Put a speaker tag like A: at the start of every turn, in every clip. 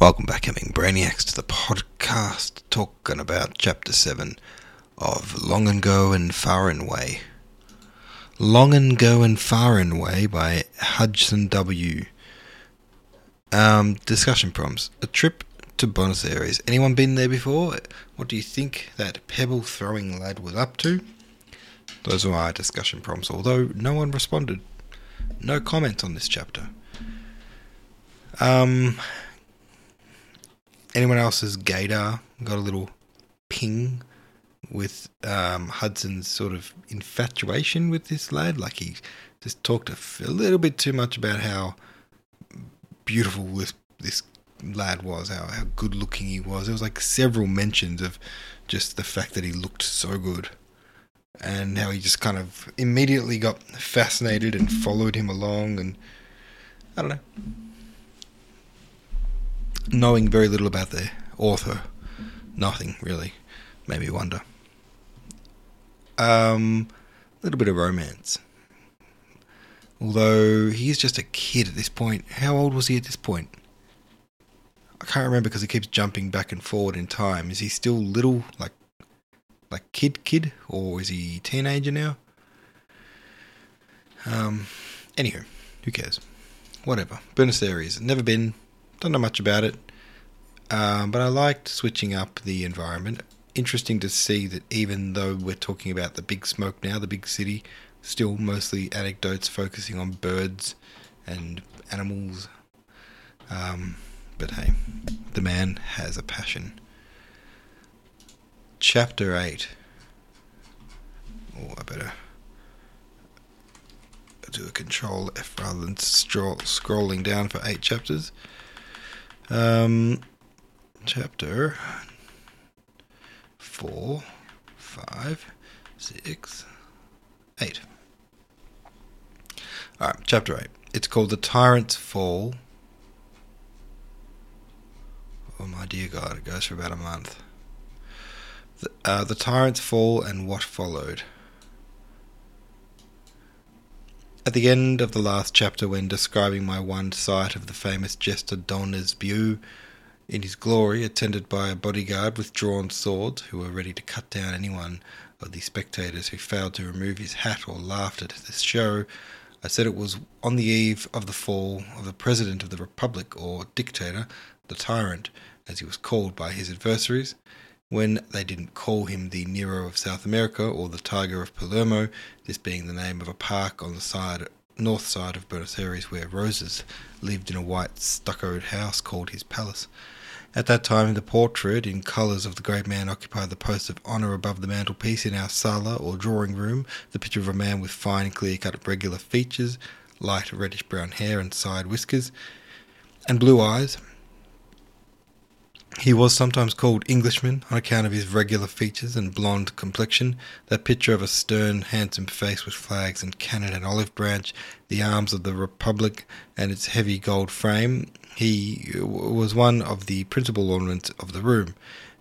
A: Welcome back, Hemming Brainiacs, to the podcast talking about Chapter 7 of Long and Go and Far and Way. Long and Go and Far and Way by Hudson W. Um, discussion prompts. A trip to Buenos Aires. Anyone been there before? What do you think that pebble throwing lad was up to? Those were our discussion prompts, although no one responded. No comment on this chapter. Um, anyone else's gator got a little ping with um, Hudson's sort of infatuation with this lad? Like he just talked a, little bit too much about how beautiful this this lad was, how, how good looking he was. There was like several mentions of just the fact that he looked so good. And how he just kind of immediately got fascinated and followed him along and I don't know knowing very little about the author, nothing really, made me wonder. Um, a little bit of romance. Although he's just a kid at this point. How old was he at this point? I can't remember because he keeps jumping back and forward in time. Is he still little, like, like kid, kid, or is he teenager now? Um, anywho, who cares? Whatever. Buenos Aires. Never been. Don't know much about it, um, but I liked switching up the environment. Interesting to see that even though we're talking about the big smoke now, the big city, still mostly anecdotes focusing on birds and animals. Um, but hey, the man has a passion. Chapter 8. Oh, I better do a control F rather than stroll, scrolling down for eight chapters. Um, chapter four, five, six, eight. All right, chapter eight. It's called "The Tyrant's Fall." Oh my dear God! It goes for about a month. The, uh, the Tyrant's Fall and what followed. At the end of the last chapter, when describing my one sight of the famous jester Don Eusebio in his glory, attended by a bodyguard with drawn swords, who were ready to cut down anyone of the spectators who failed to remove his hat or laughed at the show, I said it was on the eve of the fall of the President of the Republic, or dictator, the tyrant, as he was called by his adversaries, when they didn't call him the Nero of South America or the Tiger of Palermo, this being the name of a park on the side north side of Buenos Aires where Rosas lived in a white stuccoed house called his palace. At that time, the portrait in colours of the great man occupied the post of honour above the mantelpiece in our sala or drawing room, the picture of a man with fine, clear cut, regular features, light reddish brown hair and side whiskers, and blue eyes, he was sometimes called Englishman on account of his regular features and blonde complexion, that picture of a stern, handsome face with flags and cannon and olive branch, the arms of the Republic and its heavy gold frame. He was one of the principal ornaments of the room,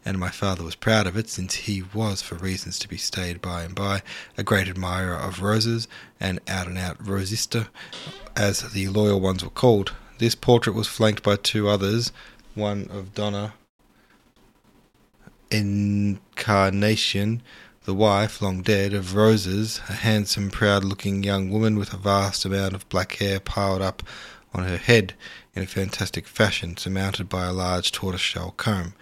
A: and my father was proud of it, since he was, for reasons to be stated by and by, a great admirer of Rosas, and out-and-out rosista, as the loyal ones were called. This portrait was flanked by two others, one of Dona Encarnacion, the wife, long dead, of Rosas, a handsome, proud looking young woman with a vast amount of black hair piled up on her head in a fantastic fashion, surmounted by a large tortoiseshell comb.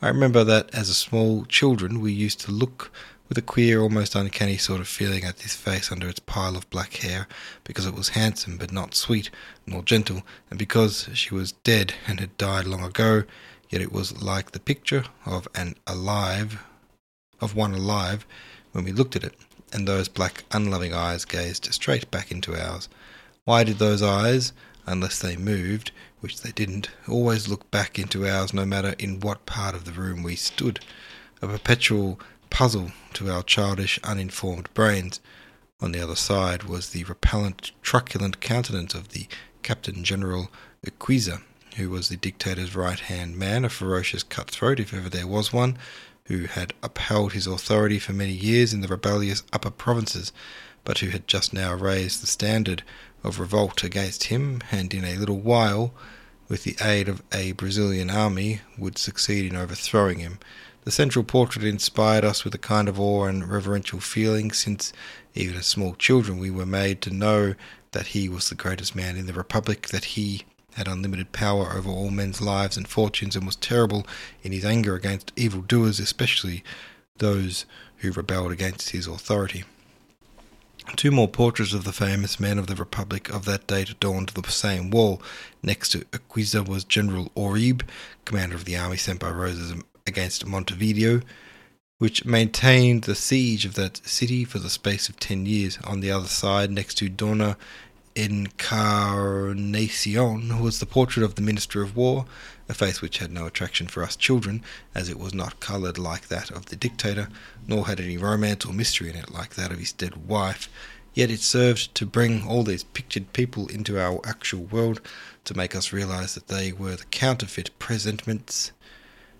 A: I remember that as a small children we used to look with a queer, almost uncanny sort of feeling at this face under its pile of black hair, because it was handsome but not sweet nor gentle, and because she was dead and had died long ago, yet it was like the picture of an alive, of one alive, when we looked at it, and those black, unloving eyes gazed straight back into ours. Why did those eyes, unless they moved, which they didn't, always look back into ours no matter in what part of the room we stood? A perpetual puzzle to our childish, uninformed brains. On the other side was the repellent, truculent countenance of the Captain General Urquiza, who was the dictator's right hand man, a ferocious cutthroat, if ever there was one, who had upheld his authority for many years in the rebellious upper provinces, but who had just now raised the standard of revolt against him, and in a little while with the aid of a Brazilian army, would succeed in overthrowing him. The central portrait inspired us with a kind of awe and reverential feeling, since, even as small children, we were made to know that he was the greatest man in the Republic, that he had unlimited power over all men's lives and fortunes, and was terrible in his anger against evil doers, especially those who rebelled against his authority. Two more portraits of the famous men of the Republic of that date adorned the same wall. Next to Urquiza was General Oribe, commander of the army sent by Rosas against Montevideo, which maintained the siege of that city for the space of ten years. On the other side, next to Dona Encarnacion, was the portrait of the Minister of War, a face which had no attraction for us children, as it was not coloured like that of the dictator, nor had any romance or mystery in it like that of his dead wife. Yet it served to bring all these pictured people into our actual world, to make us realize that they were the counterfeit presentments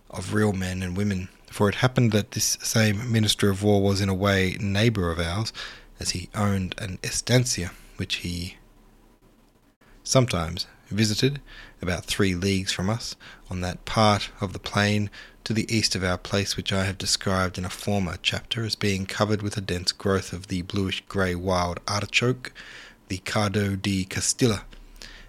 A: of real men and women. For it happened that this same Minister of War was in a way neighbour of ours, as he owned an estancia, which he sometimes visited about three leagues from us, on that part of the plain to the east of our place which I have described in a former chapter as being covered with a dense growth of the bluish grey wild artichoke, the cardo de Castilla,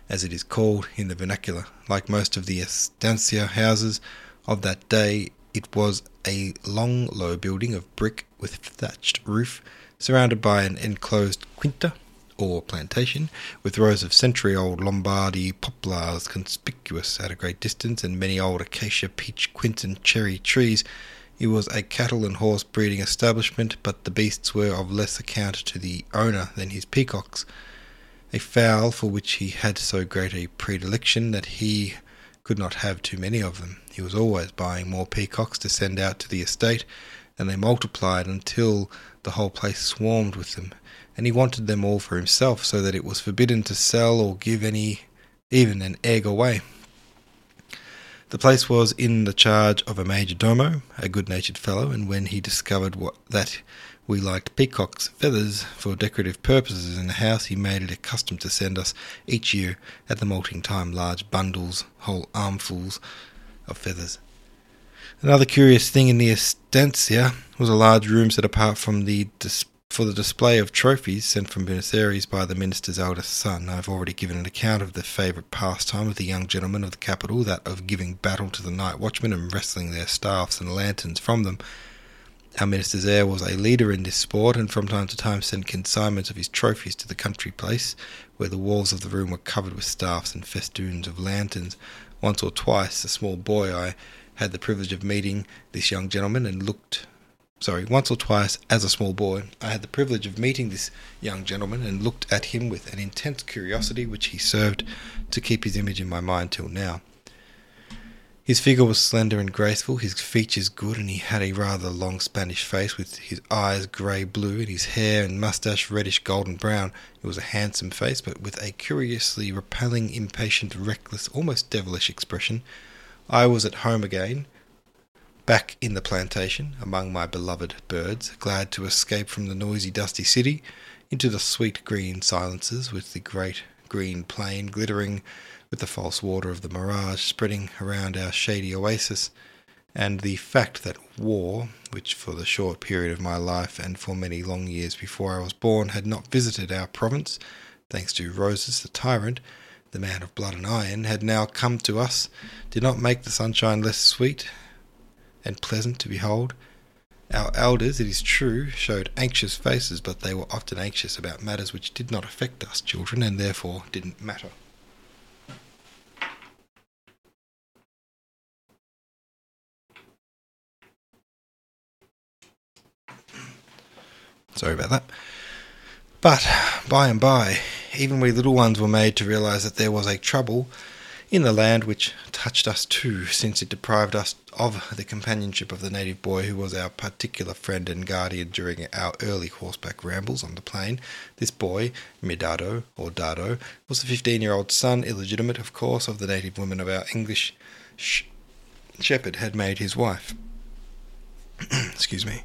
A: as it is called in the vernacular. Like most of the estancia houses of that day, it was a long, low building of brick with thatched roof, surrounded by an enclosed quinta or plantation, with rows of century old Lombardy poplars conspicuous at a great distance, and many old acacia, peach, quince, and cherry trees. It was a cattle and horse breeding establishment, but the beasts were of less account to the owner than his peacocks, a fowl for which he had so great a predilection that he could not have too many of them. He was always buying more peacocks to send out to the estate, and they multiplied until the whole place swarmed with them and he wanted them all for himself, so that it was forbidden to sell or give any, even an egg away. The place was in the charge of a major domo, a good natured fellow, and when he discovered what, that we liked peacocks' feathers for decorative purposes in the house, he made it a custom to send us each year at the molting time large bundles, whole armfuls of feathers. Another curious thing in the estancia was a large room set apart from the for the display of trophies sent from Buenos Aires by the minister's eldest son, I have already given an account of the favourite pastime of the young gentlemen of the capital, that of giving battle to the night watchmen and wresting their staffs and lanterns from them. Our minister's heir was a leader in this sport, and from time to time sent consignments of his trophies to the country place, where the walls of the room were covered with staffs and festoons of lanterns. Once or twice, a small boy, I had the privilege of meeting this young gentleman, and looked sorry, once or twice as a small boy, I had the privilege of meeting this young gentleman and looked at him with an intense curiosity which he served to keep his image in my mind till now. His figure was slender and graceful, his features good, and he had a rather long Spanish face with his eyes grey blue and his hair and moustache reddish golden brown. It was a handsome face, but with a curiously repelling, impatient, reckless, almost devilish expression. I was at home again, back in the plantation among my beloved birds, glad to escape from the noisy, dusty city into the sweet green silences with the great green plain glittering with the false water of the mirage spreading around our shady oasis, and the fact that war, which for the short period of my life and for many long years before I was born had not visited our province, thanks to Rosas the tyrant, the man of blood and iron, had now come to us, did not make the sunshine less sweet, and pleasant to behold. Our elders, it is true, showed anxious faces, but they were often anxious about matters which did not affect us children and therefore didn't matter. Sorry about that. But by and by, even we little ones were made to realize that there was a trouble in the land which touched us too, since it deprived us of the companionship of the native boy who was our particular friend and guardian during our early horseback rambles on the plain. This boy, Medardo, or Dardo, was the fifteen year old son, illegitimate, of course, of the native woman of our English sh- shepherd had made his wife. Excuse me.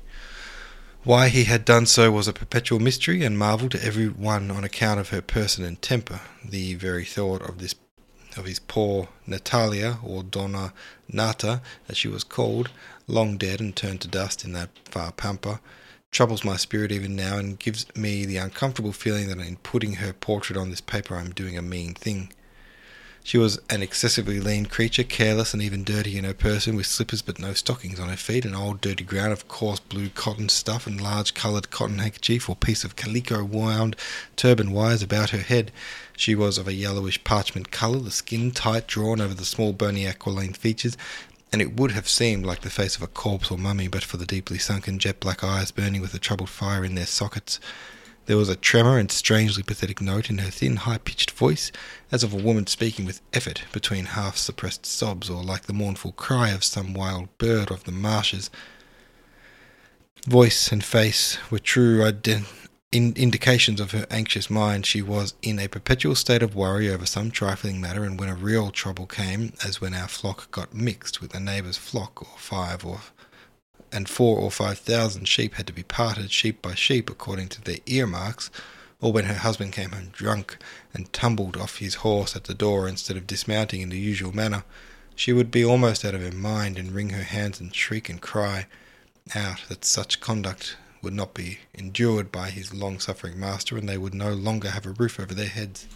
A: Why he had done so was a perpetual mystery and marvel to every one on account of her person and temper. The very thought of this of his poor Natalia, or Dona Nata, as she was called, long dead and turned to dust in that far pampa, troubles my spirit even now and gives me the uncomfortable feeling that in putting her portrait on this paper I am doing a mean thing. She was an excessively lean creature, careless and even dirty in her person, with slippers but no stockings on her feet, an old dirty gown of coarse blue cotton stuff, and large coloured cotton handkerchief or piece of calico wound turban wires about her head. She was of a yellowish parchment colour, the skin tight drawn over the small bony aquiline features, and it would have seemed like the face of a corpse or mummy but for the deeply sunken jet black eyes burning with a troubled fire in their sockets. There was a tremor and strangely pathetic note in her thin, high pitched voice, as of a woman speaking with effort between half suppressed sobs, or like the mournful cry of some wild bird of the marshes. Voice and face were true ident- in indications of her anxious mind. She was in a perpetual state of worry over some trifling matter, and when a real trouble came, as when our flock got mixed with a neighbour's flock, or five or and four or five thousand sheep had to be parted sheep by sheep according to their earmarks, or when her husband came home drunk and tumbled off his horse at the door instead of dismounting in the usual manner, she would be almost out of her mind and wring her hands and shriek and cry out that such conduct would not be endured by his long suffering master, and they would no longer have a roof over their heads.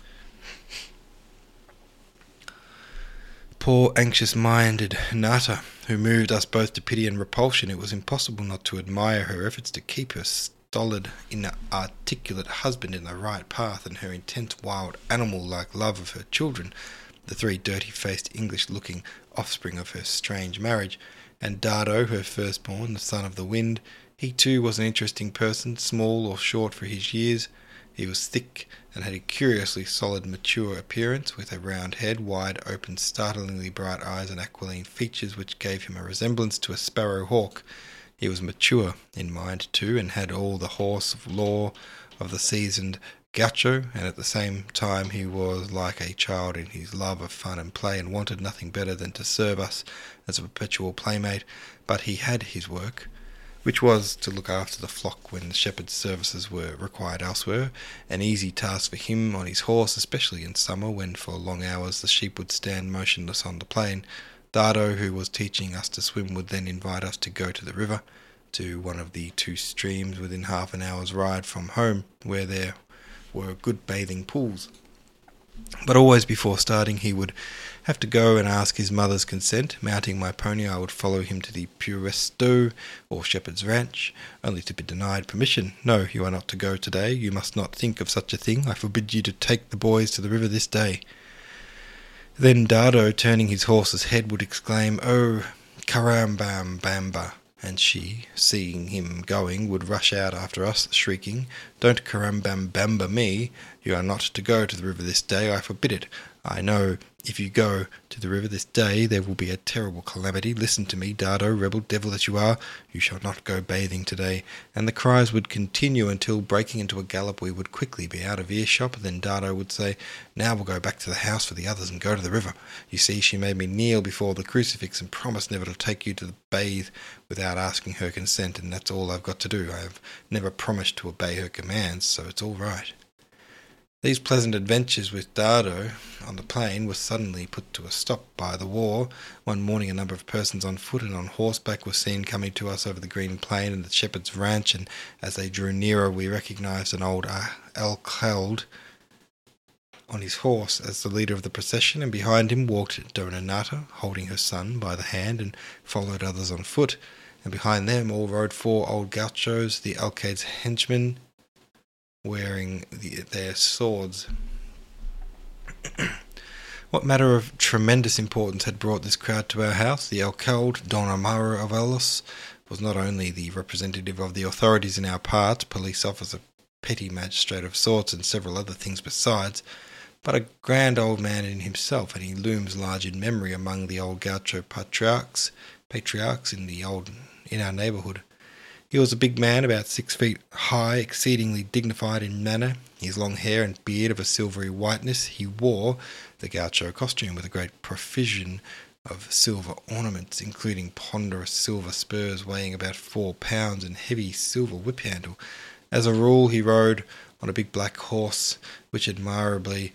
A: Poor anxious minded Nata who moved us both to pity and repulsion, it was impossible not to admire her efforts to keep her stolid, inarticulate husband in the right path, and her intense, wild, animal like love of her children, the three dirty faced, English looking offspring of her strange marriage, and Dardo, her firstborn, the son of the wind. He too was an interesting person, small or short for his years, he was thick and had a curiously solid, mature appearance, with a round head, wide open, startlingly bright eyes, and aquiline features which gave him a resemblance to a sparrow hawk. He was mature in mind, too, and had all the horse of law of the seasoned gaucho, and at the same time he was like a child in his love of fun and play, and wanted nothing better than to serve us as a perpetual playmate. But he had his work which was to look after the flock when the shepherd's services were required elsewhere, an easy task for him on his horse, especially in summer when for long hours the sheep would stand motionless on the plain. Dardo, who was teaching us to swim, would then invite us to go to the river, to one of the two streams within half an hour's ride from home, where there were good bathing pools. But always before starting, he would have to go and ask his mother's consent. Mounting my pony, I would follow him to the puesto or Shepherd's Ranch, only to be denied permission. No, you are not to go today. You must not think of such a thing. I forbid you to take the boys to the river this day. Then Dardo, turning his horse's head, would exclaim, Oh, carambam bamba! and she, seeing him going, would rush out after us, shrieking, Don't carambam bamba me! You are not to go to the river this day, I forbid it. I know if you go to the river this day, there will be a terrible calamity. Listen to me, Dardo, rebel devil that you are. You shall not go bathing today. And the cries would continue until, breaking into a gallop, we would quickly be out of earshot. Then Dardo would say, Now we'll go back to the house for the others and go to the river. You see, she made me kneel before the crucifix and promise never to take you to the bathe without asking her consent, and that's all I've got to do. I have never promised to obey her commands, so it's all right. These pleasant adventures with Dardo on the plain were suddenly put to a stop by the war. One morning, a number of persons on foot and on horseback were seen coming to us over the green plain and the shepherd's ranch, and as they drew nearer, we recognized an old uh, alcalde on his horse as the leader of the procession, and behind him walked Dona Nata, holding her son by the hand, and followed others on foot. And behind them all rode four old gauchos, the alcalde's henchmen, wearing the, their swords. what matter of tremendous importance had brought this crowd to our house? The alcalde, Don Amaro Avalos, was not only the representative of the authorities in our parts, police officer, petty magistrate of sorts, and several other things besides, but a grand old man in himself, and he looms large in memory among the old gaucho patriarchs, patriarchs in the old in our neighbourhood. He was a big man, about six feet high, exceedingly dignified in manner. His long hair and beard of a silvery whiteness, he wore the gaucho costume with a great profusion of silver ornaments, including ponderous silver spurs weighing about four pounds and heavy silver whip handle. As a rule, he rode on a big black horse, which admirably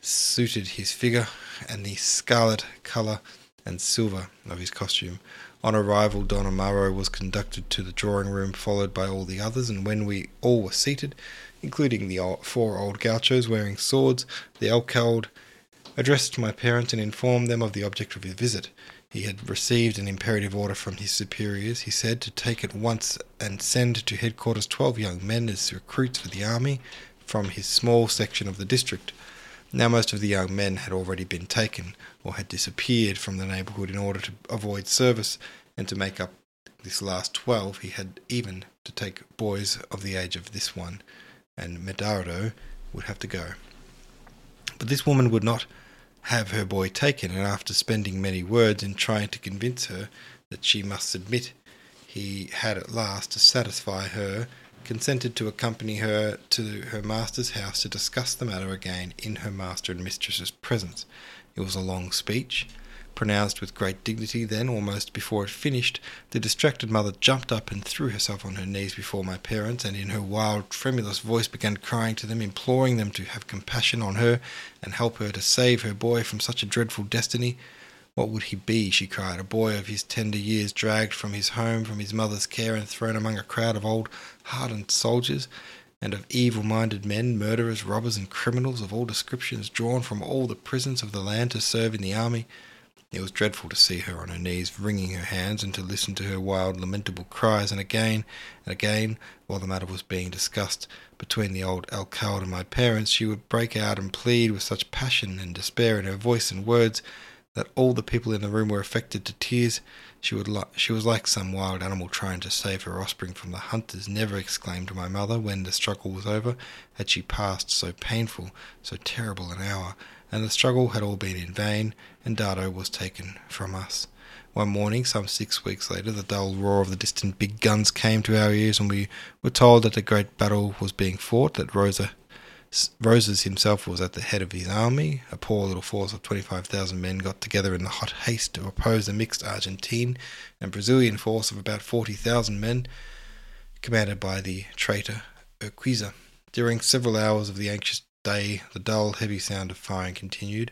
A: suited his figure and the scarlet colour and silver of his costume. On arrival, Don Amaro was conducted to the drawing room, followed by all the others, and when we all were seated, including the four old gauchos wearing swords, the alcalde addressed my parents and informed them of the object of his visit. He had received an imperative order from his superiors, he said, to take at once and send to headquarters twelve young men as recruits for the army from his small section of the district. Now, most of the young men had already been taken or had disappeared from the neighbourhood in order to avoid service, and to make up this last twelve, he had even to take boys of the age of this one, and Medardo would have to go. But this woman would not have her boy taken, and after spending many words in trying to convince her that she must submit, he had at last, to satisfy her, consented to accompany her to her master's house to discuss the matter again in her master and mistress's presence. It was a long speech, pronounced with great dignity. Then, almost before it finished, the distracted mother jumped up and threw herself on her knees before my parents, and in her wild, tremulous voice began crying to them, imploring them to have compassion on her and help her to save her boy from such a dreadful destiny. What would he be, she cried, a boy of his tender years dragged from his home, from his mother's care, and thrown among a crowd of old hardened soldiers, and of evil minded men, murderers, robbers, and criminals of all descriptions, drawn from all the prisons of the land to serve in the army? It was dreadful to see her on her knees, wringing her hands, and to listen to her wild, lamentable cries, and again and again, while the matter was being discussed between the old alcalde and my parents, she would break out and plead with such passion and despair in her voice and words that all the people in the room were affected to tears. She, would li- she was like some wild animal trying to save her offspring from the hunters, never exclaimed my mother when the struggle was over, had she passed so painful, so terrible an hour, and the struggle had all been in vain, and Dardo was taken from us. One morning, some six weeks later, the dull roar of the distant big guns came to our ears, and we were told that a great battle was being fought, that Rosa Rosas himself was at the head of his army. A poor little force of 25,000 men got together in the hot haste to oppose a mixed Argentine and Brazilian force of about 40,000 men, commanded by the traitor Urquiza. During several hours of the anxious day, the dull, heavy sound of firing continued,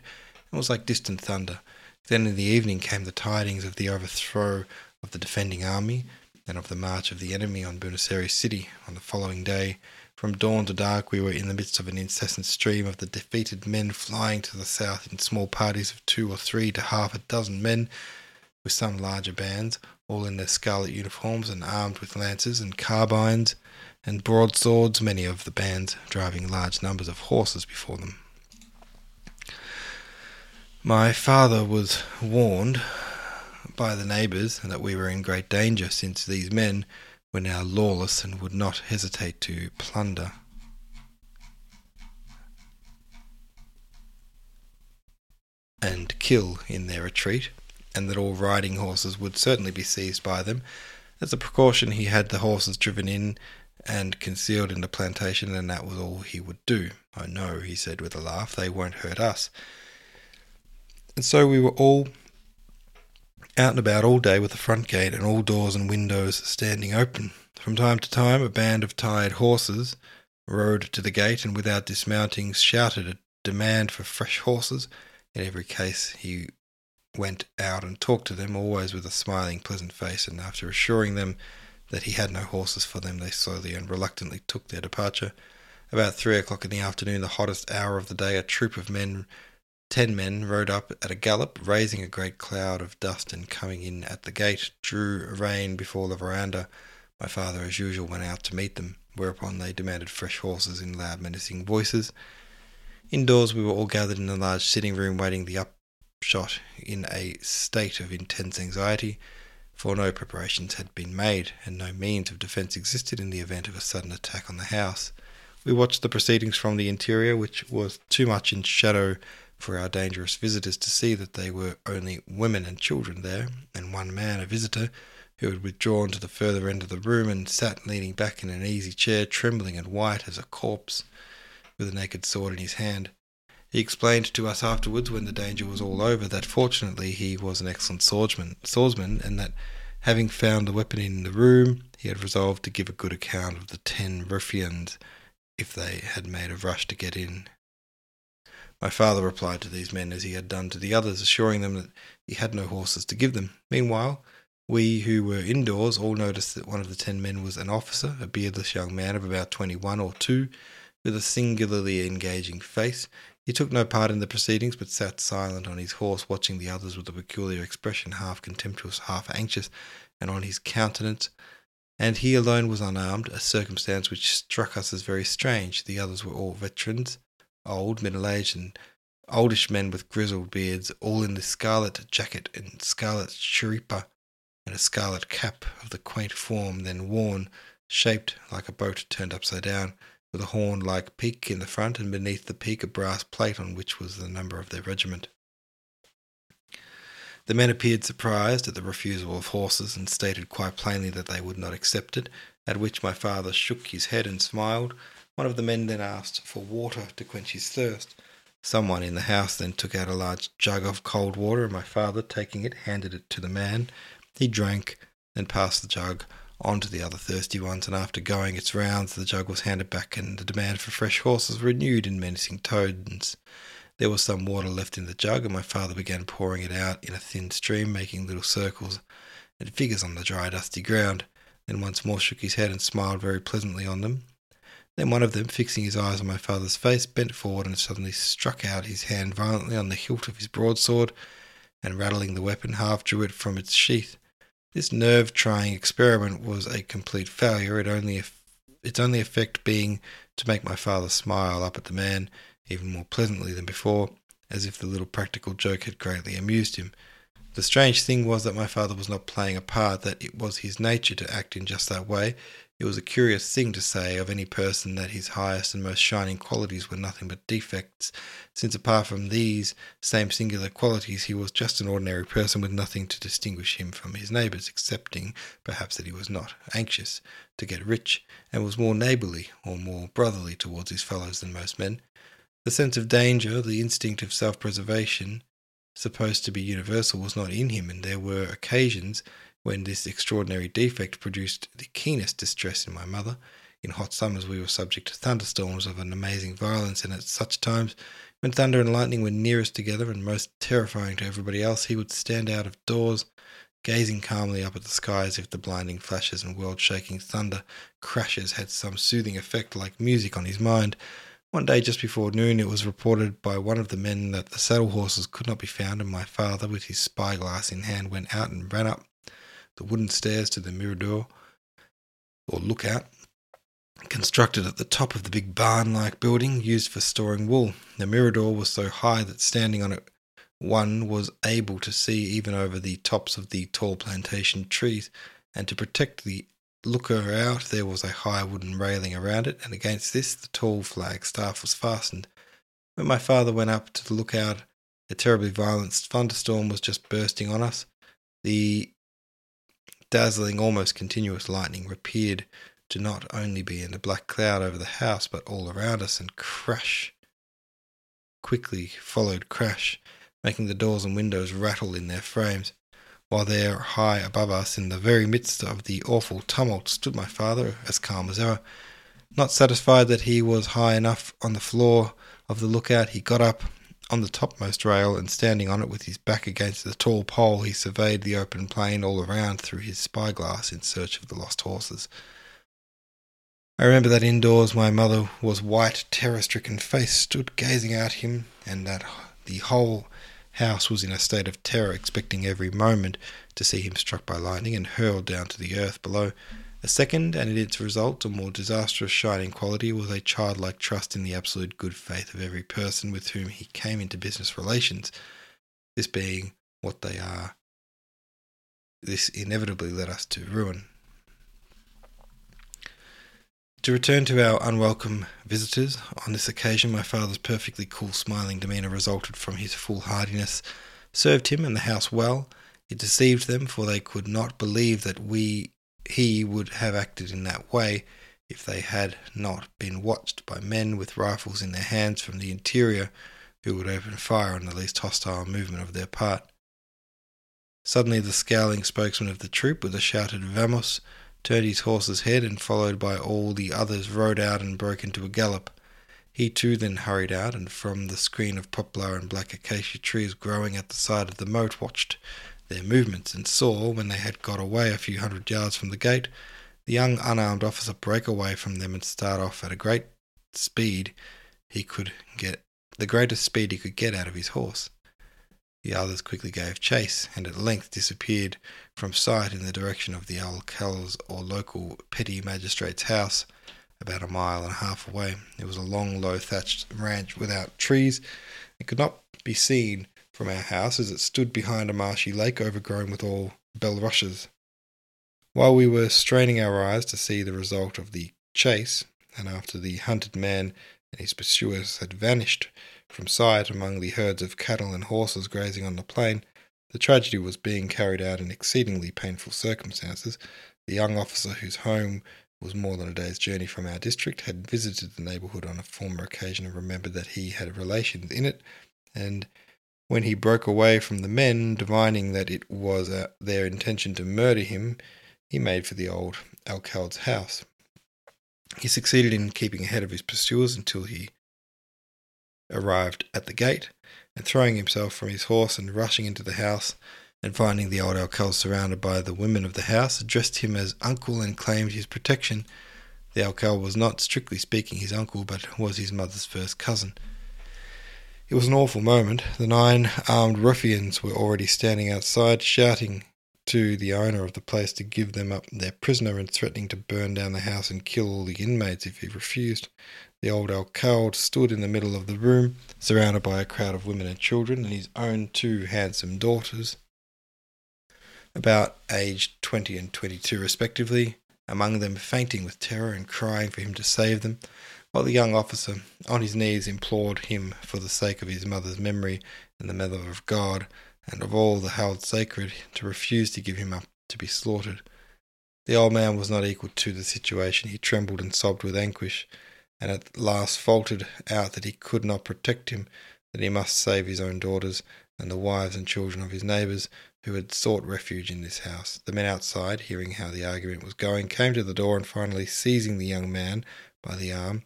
A: and was like distant thunder. Then in the evening came the tidings of the overthrow of the defending army and of the march of the enemy on Buenos Aires city on the following day. From dawn to dark, we were in the midst of an incessant stream of the defeated men flying to the south in small parties of two or three to half a dozen men, with some larger bands, all in their scarlet uniforms and armed with lances and carbines and broadswords, many of the bands driving large numbers of horses before them. My father was warned by the neighbours that we were in great danger, since these men were now lawless and would not hesitate to plunder. And kill in their retreat, and that all riding horses would certainly be seized by them. As a precaution, he had the horses driven in and concealed in the plantation, and that was all he would do. I know, he said with a laugh, they won't hurt us. And so we were all out and about all day with the front gate and all doors and windows standing open. From time to time, a band of tired horses rode to the gate and without dismounting shouted a demand for fresh horses. In every case, he went out and talked to them, always with a smiling, pleasant face, and after assuring them that he had no horses for them, they slowly and reluctantly took their departure. About three o'clock in the afternoon, the hottest hour of the day, a troop of men Ten men rode up at a gallop, raising a great cloud of dust, and coming in at the gate, drew rein before the veranda. My father, as usual, went out to meet them, whereupon they demanded fresh horses in loud, menacing voices. Indoors, we were all gathered in a large sitting room, waiting the upshot in a state of intense anxiety, for no preparations had been made, and no means of defence existed in the event of a sudden attack on the house. We watched the proceedings from the interior, which was too much in shadow for our dangerous visitors to see that they were only women and children there, and one man, a visitor, who had withdrawn to the further end of the room and sat leaning back in an easy chair, trembling and white as a corpse, with a naked sword in his hand. He explained to us afterwards, when the danger was all over, that fortunately he was an excellent swordsman, swordsman, and that, having found the weapon in the room, he had resolved to give a good account of the ten ruffians if they had made a rush to get in. My father replied to these men as he had done to the others, assuring them that he had no horses to give them. Meanwhile, we who were indoors all noticed that one of the ten men was an officer, a beardless young man of about twenty one or two, with a singularly engaging face. He took no part in the proceedings, but sat silent on his horse, watching the others with a peculiar expression, half contemptuous, half anxious, and on his countenance. And he alone was unarmed, a circumstance which struck us as very strange. The others were all veterans, old, middle aged, and oldish men with grizzled beards, all in the scarlet jacket and scarlet chiripa, and a scarlet cap of the quaint form then worn, shaped like a boat turned upside down with a horn like peak in the front, and beneath the peak a brass plate on which was the number of their regiment. The men appeared surprised at the refusal of horses, and stated quite plainly that they would not accept it, at which my father shook his head and smiled. One of the men then asked for water to quench his thirst. Someone in the house then took out a large jug of cold water, and my father, taking it, handed it to the man. He drank, then passed the jug on to the other thirsty ones, and after going its rounds, the jug was handed back, and the demand for fresh horses renewed in menacing tones. There was some water left in the jug, and my father began pouring it out in a thin stream, making little circles and figures on the dry, dusty ground. Then once more shook his head and smiled very pleasantly on them. Then one of them, fixing his eyes on my father's face, bent forward and suddenly struck out his hand violently on the hilt of his broadsword, and rattling the weapon, half drew it from its sheath. This nerve trying experiment was a complete failure, it only, its only effect being to make my father smile up at the man even more pleasantly than before, as if the little practical joke had greatly amused him. The strange thing was that my father was not playing a part, that it was his nature to act in just that way, it was a curious thing to say of any person that his highest and most shining qualities were nothing but defects, since apart from these same singular qualities he was just an ordinary person with nothing to distinguish him from his neighbours, excepting perhaps that he was not anxious to get rich, and was more neighbourly or more brotherly towards his fellows than most men. The sense of danger, the instinct of self preservation, supposed to be universal, was not in him, and there were occasions when this extraordinary defect produced the keenest distress in my mother. In hot summers, we were subject to thunderstorms of an amazing violence, and at such times, when thunder and lightning were nearest together and most terrifying to everybody else, he would stand out of doors, gazing calmly up at the sky as if the blinding flashes and world shaking thunder crashes had some soothing effect like music on his mind. One day, just before noon, it was reported by one of the men that the saddle horses could not be found, and my father, with his spyglass in hand, went out and ran up the wooden stairs to the mirador, or lookout, constructed at the top of the big barn like building used for storing wool. The mirador was so high that standing on it, one was able to see even over the tops of the tall plantation trees, and to protect the looker out, there was a high wooden railing around it, and against this the tall flag staff was fastened. When my father went up to the lookout, a terribly violent thunderstorm was just bursting on us. The dazzling, almost continuous lightning appeared to not only be in a black cloud over the house, but all around us, and crash quickly followed crash, making the doors and windows rattle in their frames. While there, high above us, in the very midst of the awful tumult, stood my father, as calm as ever. Not satisfied that he was high enough on the floor of the lookout, he got up, on the topmost rail, and standing on it with his back against the tall pole, he surveyed the open plain all around through his spyglass in search of the lost horses. I remember that indoors my mother was white, terror stricken face stood gazing at him, and that the whole house was in a state of terror, expecting every moment to see him struck by lightning and hurled down to the earth below. A second, and in its result a more disastrous shining quality, was a childlike trust in the absolute good faith of every person with whom he came into business relations. This being what they are, this inevitably led us to ruin. To return to our unwelcome visitors, on this occasion my father's perfectly cool, smiling demeanour resulted from his foolhardiness, served him and the house well. It deceived them, for they could not believe that we he would have acted in that way if they had not been watched by men with rifles in their hands from the interior who would open fire on the least hostile movement of their part. Suddenly, the scowling spokesman of the troop, with a shouted Vamos, turned his horse's head and, followed by all the others, rode out and broke into a gallop. He too then hurried out, and from the screen of poplar and black acacia trees growing at the side of the moat watched their movements, and saw, when they had got away a few hundred yards from the gate, the young unarmed officer break away from them and start off at a great speed he could get the greatest speed he could get out of his horse. The others quickly gave chase, and at length disappeared from sight in the direction of the alcalde's or local petty magistrate's house, about a mile and a half away. It was a long, low thatched ranch without trees. It could not be seen from our house as it stood behind a marshy lake overgrown with all bulrushes. While we were straining our eyes to see the result of the chase, and after the hunted man and his pursuers had vanished from sight among the herds of cattle and horses grazing on the plain, the tragedy was being carried out in exceedingly painful circumstances. The young officer, whose home was more than a day's journey from our district, had visited the neighbourhood on a former occasion and remembered that he had relations in it, and when he broke away from the men, divining that it was uh, their intention to murder him, he made for the old alcalde's house. He succeeded in keeping ahead of his pursuers until he arrived at the gate, and throwing himself from his horse and rushing into the house, and finding the old alcalde surrounded by the women of the house, addressed him as uncle and claimed his protection. The alcalde was not, strictly speaking, his uncle, but was his mother's first cousin. It was an awful moment. The nine armed ruffians were already standing outside, shouting to the owner of the place to give them up their prisoner and threatening to burn down the house and kill all the inmates if he refused. The old alcalde stood in the middle of the room, surrounded by a crowd of women and children, and his own two handsome daughters, about aged twenty and twenty-two respectively, among them fainting with terror and crying for him to save them, while the young officer, on his knees, implored him for the sake of his mother's memory and the mother of God, and of all the held sacred, to refuse to give him up to be slaughtered. The old man was not equal to the situation. He trembled and sobbed with anguish, and at last faltered out that he could not protect him, that he must save his own daughters and the wives and children of his neighbours who had sought refuge in this house. The men outside, hearing how the argument was going, came to the door and finally seizing the young man by the arm,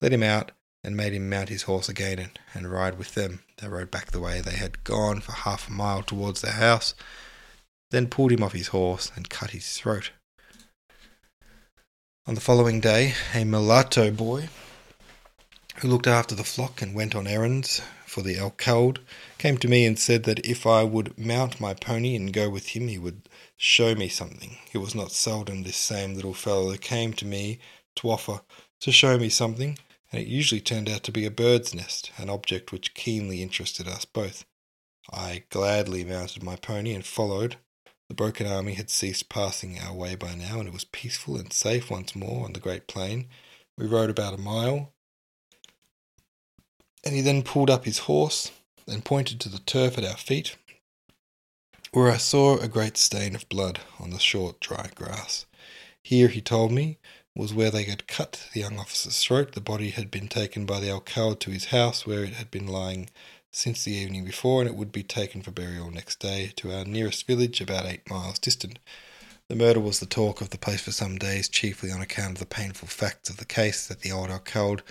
A: led him out and made him mount his horse again and, and ride with them. They rode back the way they had gone for half a mile towards the house, then pulled him off his horse and cut his throat. On the following day, a mulatto boy who looked after the flock and went on errands for the alcalde came to me and said that if I would mount my pony and go with him, he would show me something. It was not seldom this same little fellow came to me to offer to show me something, and it usually turned out to be a bird's nest, an object which keenly interested us both. I gladly mounted my pony and followed. The broken army had ceased passing our way by now, and it was peaceful and safe once more on the great plain. We rode about a mile, and he then pulled up his horse and pointed to the turf at our feet, where I saw a great stain of blood on the short, dry grass. Here, he told me, was where they had cut the young officer's throat. The body had been taken by the alcalde to his house, where it had been lying since the evening before, and it would be taken for burial next day to our nearest village, about eight miles distant. The murder was the talk of the place for some days, chiefly on account of the painful facts of the case that the old alcalde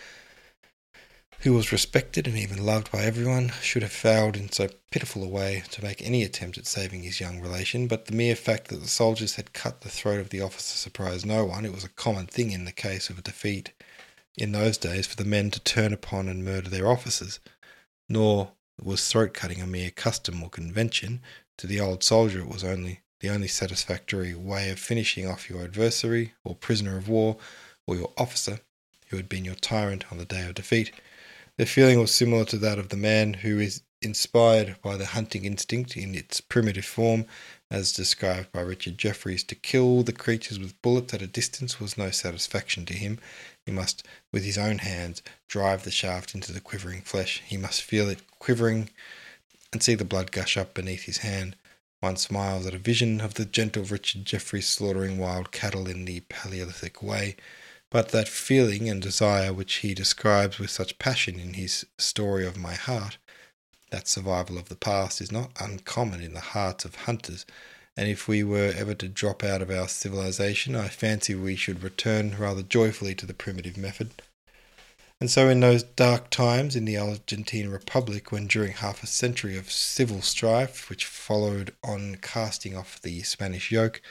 A: who was respected and even loved by everyone, should have failed in so pitiful a way to make any attempt at saving his young relation, but the mere fact that the soldiers had cut the throat of the officer surprised no one. It was a common thing in the case of a defeat in those days for the men to turn upon and murder their officers, nor was throat cutting a mere custom or convention. To the old soldier, it was only the only satisfactory way of finishing off your adversary or prisoner of war or your officer who had been your tyrant on the day of defeat. The feeling was similar to that of the man who is inspired by the hunting instinct in its primitive form, as described by Richard Jefferies. To kill the creatures with bullets at a distance was no satisfaction to him. He must, with his own hands, drive the shaft into the quivering flesh. He must feel it quivering and see the blood gush up beneath his hand. One smiles at a vision of the gentle Richard Jefferies slaughtering wild cattle in the Paleolithic way. But that feeling and desire which he describes with such passion in his Story of My Heart, that survival of the past, is not uncommon in the hearts of hunters, and if we were ever to drop out of our civilization, I fancy we should return rather joyfully to the primitive method. And so, in those dark times in the Argentine Republic, when during half a century of civil strife, which followed on casting off the Spanish yoke,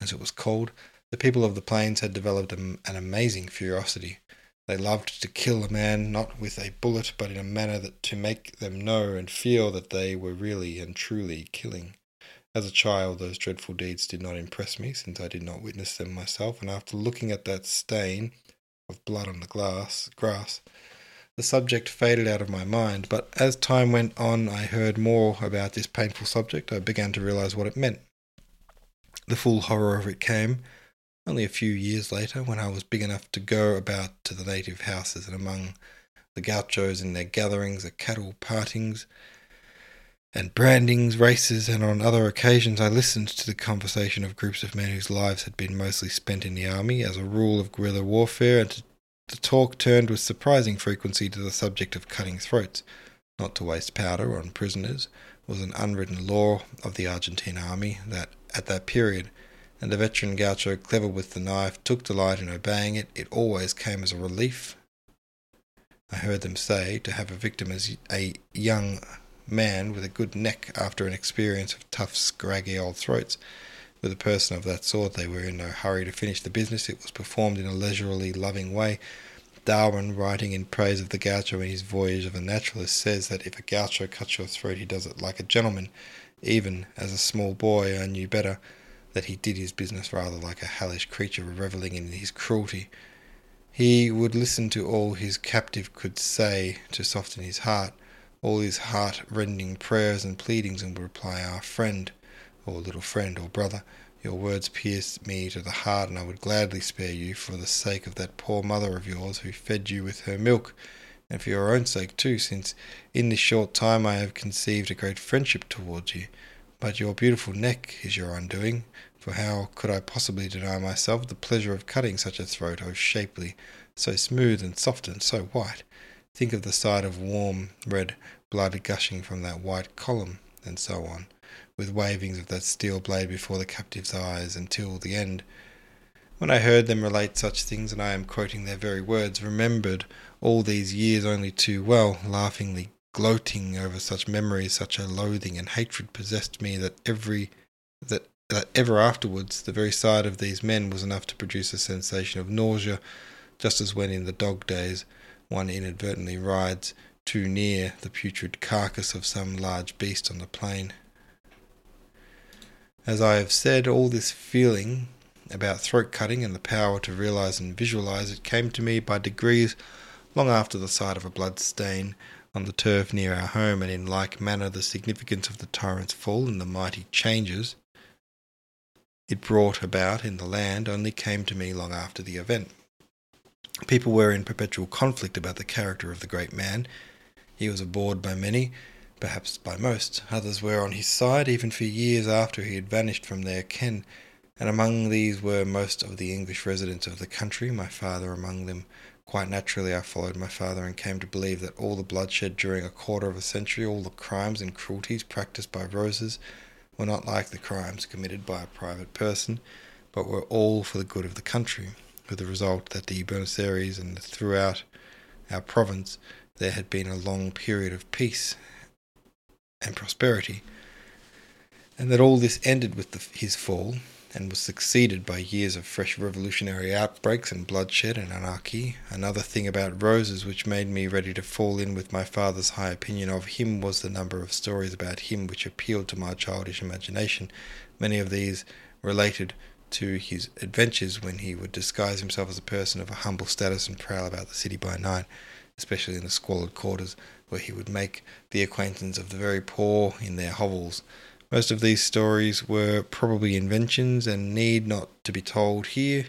A: as it was called, the people of the plains had developed an amazing ferocity. They loved to kill a man not with a bullet, but in a manner that to make them know and feel that they were really and truly killing. As a child, those dreadful deeds did not impress me, since I did not witness them myself, and after looking at that stain of blood on the glass grass, the subject faded out of my mind. But as time went on, I heard more about this painful subject. I began to realize what it meant. The full horror of it came only a few years later, when I was big enough to go about to the native houses and among the gauchos in their gatherings at cattle partings and brandings, races, and on other occasions I listened to the conversation of groups of men whose lives had been mostly spent in the army as a rule of guerrilla warfare, and the talk turned with surprising frequency to the subject of cutting throats. Not to waste powder on prisoners was an unwritten law of the Argentine army that, at that period, and the veteran gaucho, clever with the knife, took delight in obeying it. It always came as a relief. I heard them say to have a victim as a young man with a good neck after an experience of tough, scraggy old throats. With a person of that sort, they were in no hurry to finish the business. It was performed in a leisurely, loving way. Darwin, writing in praise of the gaucho in his Voyage of a Naturalist, says that if a gaucho cuts your throat, he does it like a gentleman. Even as a small boy, I knew better that he did his business rather like a hellish creature revelling in his cruelty. He would listen to all his captive could say to soften his heart, all his heart rending prayers and pleadings, and would reply, Our friend, or little friend, or brother, your words pierce me to the heart, and I would gladly spare you for the sake of that poor mother of yours who fed you with her milk, and for your own sake too, since in this short time I have conceived a great friendship towards you. But your beautiful neck is your undoing, for how could I possibly deny myself the pleasure of cutting such a throat, oh shapely, so smooth and soft and so white? Think of the sight of warm red blood gushing from that white column, and so on, with wavings of that steel blade before the captive's eyes until the end. When I heard them relate such things, and I am quoting their very words, remembered all these years only too well, laughingly gloating over such memories, such a loathing and hatred possessed me that every that that ever afterwards the very sight of these men was enough to produce a sensation of nausea, just as when in the dog days one inadvertently rides too near the putrid carcass of some large beast on the plain. As I have said, all this feeling about throat cutting and the power to realize and visualize it came to me by degrees long after the sight of a blood stain on the turf near our home, and in like manner the significance of the tyrant's fall and the mighty changes it brought about in the land only came to me long after the event. People were in perpetual conflict about the character of the great man. He was abhorred by many, perhaps by most. Others were on his side, even for years after he had vanished from their ken, and among these were most of the English residents of the country, my father among them. Quite naturally, I followed my father and came to believe that all the bloodshed during a quarter of a century, all the crimes and cruelties practiced by Rosas, were not like the crimes committed by a private person, but were all for the good of the country, with the result that the Buenos Aires and throughout our province there had been a long period of peace and prosperity, and that all this ended with the, his fall, and was succeeded by years of fresh revolutionary outbreaks and bloodshed and anarchy. Another thing about Rosas which made me ready to fall in with my father's high opinion of him was the number of stories about him which appealed to my childish imagination. Many of these related to his adventures when he would disguise himself as a person of a humble status and prowl about the city by night, especially in the squalid quarters, where he would make the acquaintance of the very poor in their hovels most of these stories were probably inventions and need not to be told here,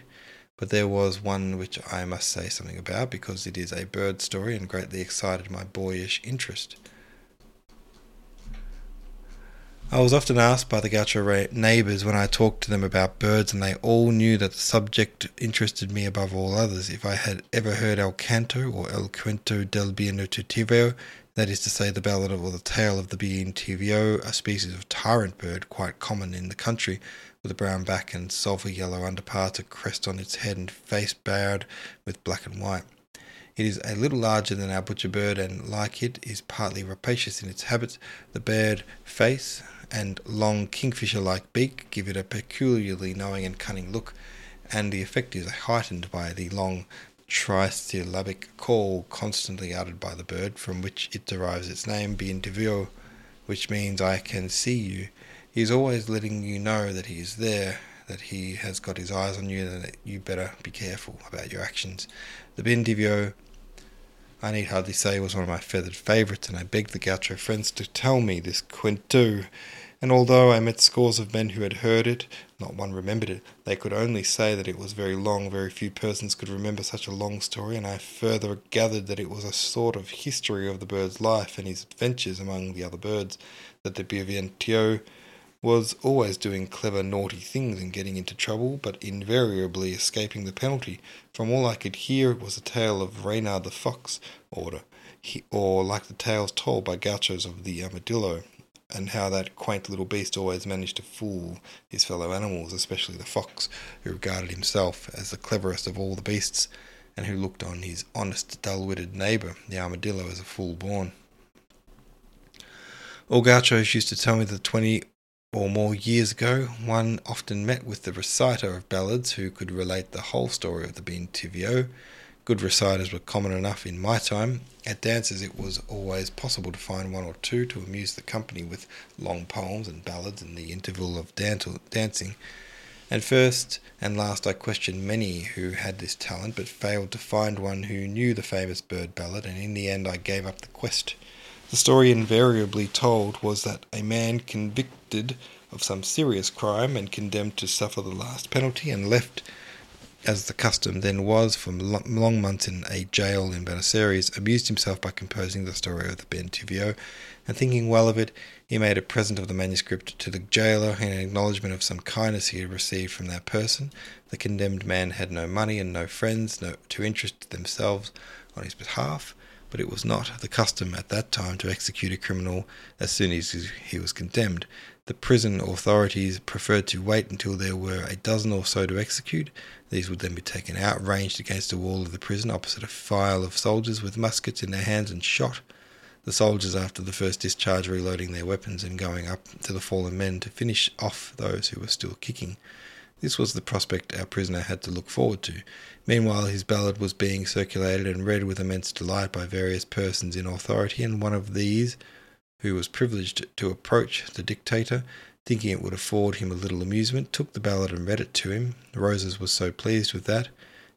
A: but there was one which I must say something about because it is a bird story and greatly excited my boyish interest. I was often asked by the Gaucho neighbours when I talked to them about birds, and they all knew that the subject interested me above all others, if I had ever heard El Canto or El Cuento del Bien Nutitivo that is to say, the ballad or the tale of the bien-te-veo, a species of tyrant bird quite common in the country, with a brown back and sulphur yellow underparts, a crest on its head, and face barred with black and white. It is a little larger than our butcher bird and, like it, is partly rapacious in its habits. The bared face and long kingfisher like beak give it a peculiarly knowing and cunning look, and the effect is heightened by the long trisyllabic call constantly uttered by the bird, from which it derives its name, bien te which means I can see you. He is always letting you know that he is there, that he has got his eyes on you, and that you better be careful about your actions. The bien te I need hardly say, was one of my feathered favourites, and I begged the gaucho friends to tell me this cuento. and although I met scores of men who had heard it, not one remembered it. They could only say that it was very long. Very few persons could remember such a long story, and I further gathered that it was a sort of history of the bird's life and his adventures among the other birds, that the Bien-te-veo was always doing clever, naughty things and getting into trouble, but invariably escaping the penalty. From all I could hear, it was a tale of Reynard the Fox, order, or like the tales told by gauchos of the armadillo, and how that quaint little beast always managed to fool his fellow animals, especially the fox, who regarded himself as the cleverest of all the beasts, and who looked on his honest, dull witted neighbour, the armadillo, as a fool born. All gauchos used to tell me that twenty or more years ago, one often met with the reciter of ballads who could relate the whole story of the te vieux, Good reciters were common enough in my time. At dances, it was always possible to find one or two to amuse the company with long poems and ballads in the interval of dancing. And first and last, I questioned many who had this talent, but failed to find one who knew the famous bird ballad, and in the end I gave up the quest. The story invariably told was that a man convicted of some serious crime and condemned to suffer the last penalty and left as the custom then was for long months in a jail in Buenos Aires, amused himself by composing the story of the te and thinking well of it, he made a present of the manuscript to the jailer in acknowledgment of some kindness he had received from that person. The condemned man had no money and no friends no, to interest themselves on his behalf, but it was not the custom at that time to execute a criminal as soon as he was condemned. The prison authorities preferred to wait until there were a dozen or so to execute. These would then be taken out, ranged against the wall of the prison opposite a file of soldiers with muskets in their hands and shot. The soldiers, after the first discharge, reloading their weapons and going up to the fallen men to finish off those who were still kicking. This was the prospect our prisoner had to look forward to. Meanwhile, his ballad was being circulated and read with immense delight by various persons in authority, and one of these who was privileged to approach the dictator, thinking it would afford him a little amusement, took the ballad and read it to him. Rosas was so pleased with that,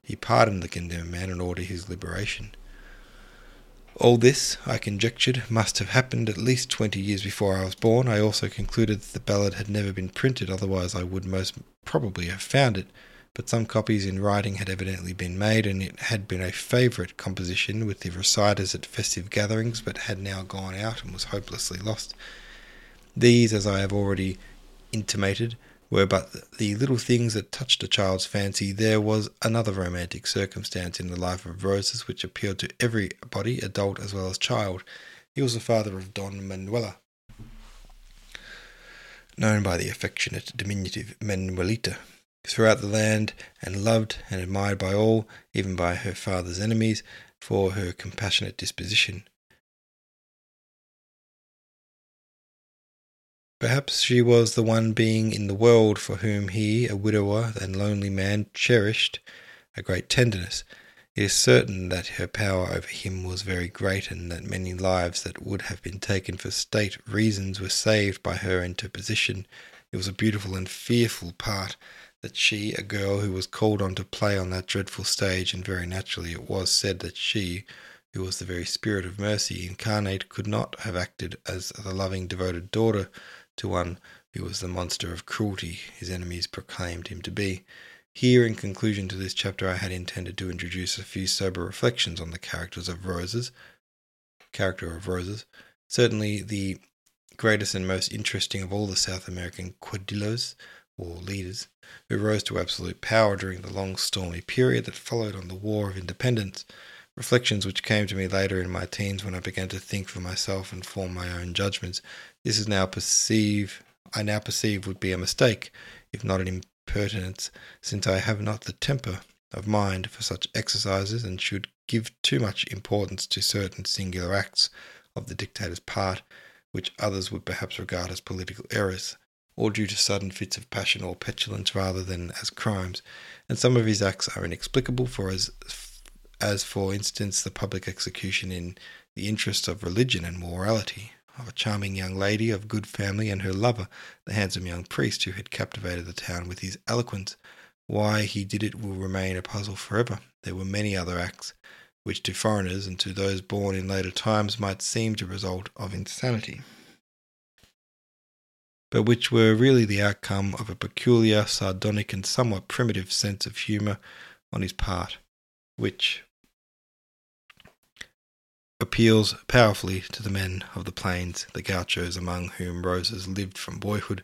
A: he pardoned the condemned man and ordered his liberation. All this, I conjectured, must have happened at least twenty years before I was born. I also concluded that the ballad had never been printed, otherwise I would most probably have found it but some copies in writing had evidently been made, and it had been a favourite composition with the reciters at festive gatherings, but had now gone out and was hopelessly lost. These, as I have already intimated, were but the little things that touched a child's fancy. There was another romantic circumstance in the life of Rosas which appealed to everybody, adult as well as child. He was the father of Don Manuela, known by the affectionate diminutive Manuelita throughout the land, and loved and admired by all, even by her father's enemies, for her compassionate disposition. Perhaps she was the one being in the world for whom he, a widower and lonely man, cherished a great tenderness. It is certain that her power over him was very great, and that many lives that would have been taken for state reasons were saved by her interposition. It was a beautiful and fearful part that she, a girl who was called on to play on that dreadful stage, and very naturally it was said that she, who was the very spirit of mercy incarnate, could not have acted as the loving, devoted daughter to one who was the monster of cruelty his enemies proclaimed him to be. Here, in conclusion to this chapter, I had intended to introduce a few sober reflections on the characters of Rosas. Character of Rosas. Certainly the greatest and most interesting of all the South American caudillos or leaders, who rose to absolute power during the long stormy period that followed on the War of Independence, reflections which came to me later in my teens when I began to think for myself and form my own judgments. This is now perceive I now perceive would be a mistake, if not an impertinence, since I have not the temper of mind for such exercises and should give too much importance to certain singular acts of the dictator's part, which others would perhaps regard as political errors, or due to sudden fits of passion or petulance rather than as crimes, and some of his acts are inexplicable, for as, as for instance the public execution in the interests of religion and morality of a charming young lady of good family and her lover, the handsome young priest who had captivated the town with his eloquence. Why he did it will remain a puzzle forever. There were many other acts which to foreigners and to those born in later times might seem to result of insanity, but which were really the outcome of a peculiar, sardonic, and somewhat primitive sense of humour on his part, which appeals powerfully to the men of the plains, the gauchos among whom Rosas lived from boyhood,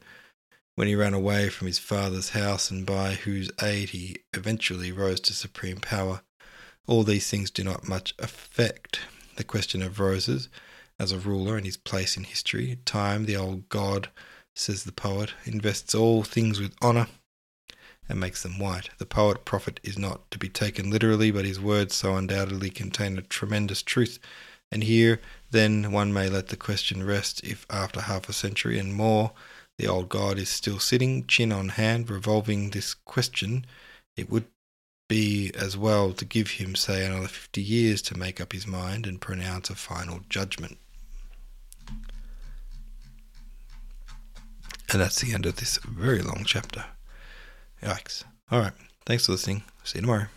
A: when he ran away from his father's house and by whose aid he eventually rose to supreme power. All these things do not much affect the question of Rosas as a ruler and his place in history. Time, the old god, says the poet, invests all things with honour and makes them white. The poet prophet is not to be taken literally, but his words so undoubtedly contain a tremendous truth. And here, then, one may let the question rest if, after half a century and more, the old god is still sitting, chin on hand, revolving this question, it would be as well to give him, say, another fifty years to make up his mind and pronounce a final judgment. And that's the end of this very long chapter. Yikes. Alright, thanks for listening. See you tomorrow.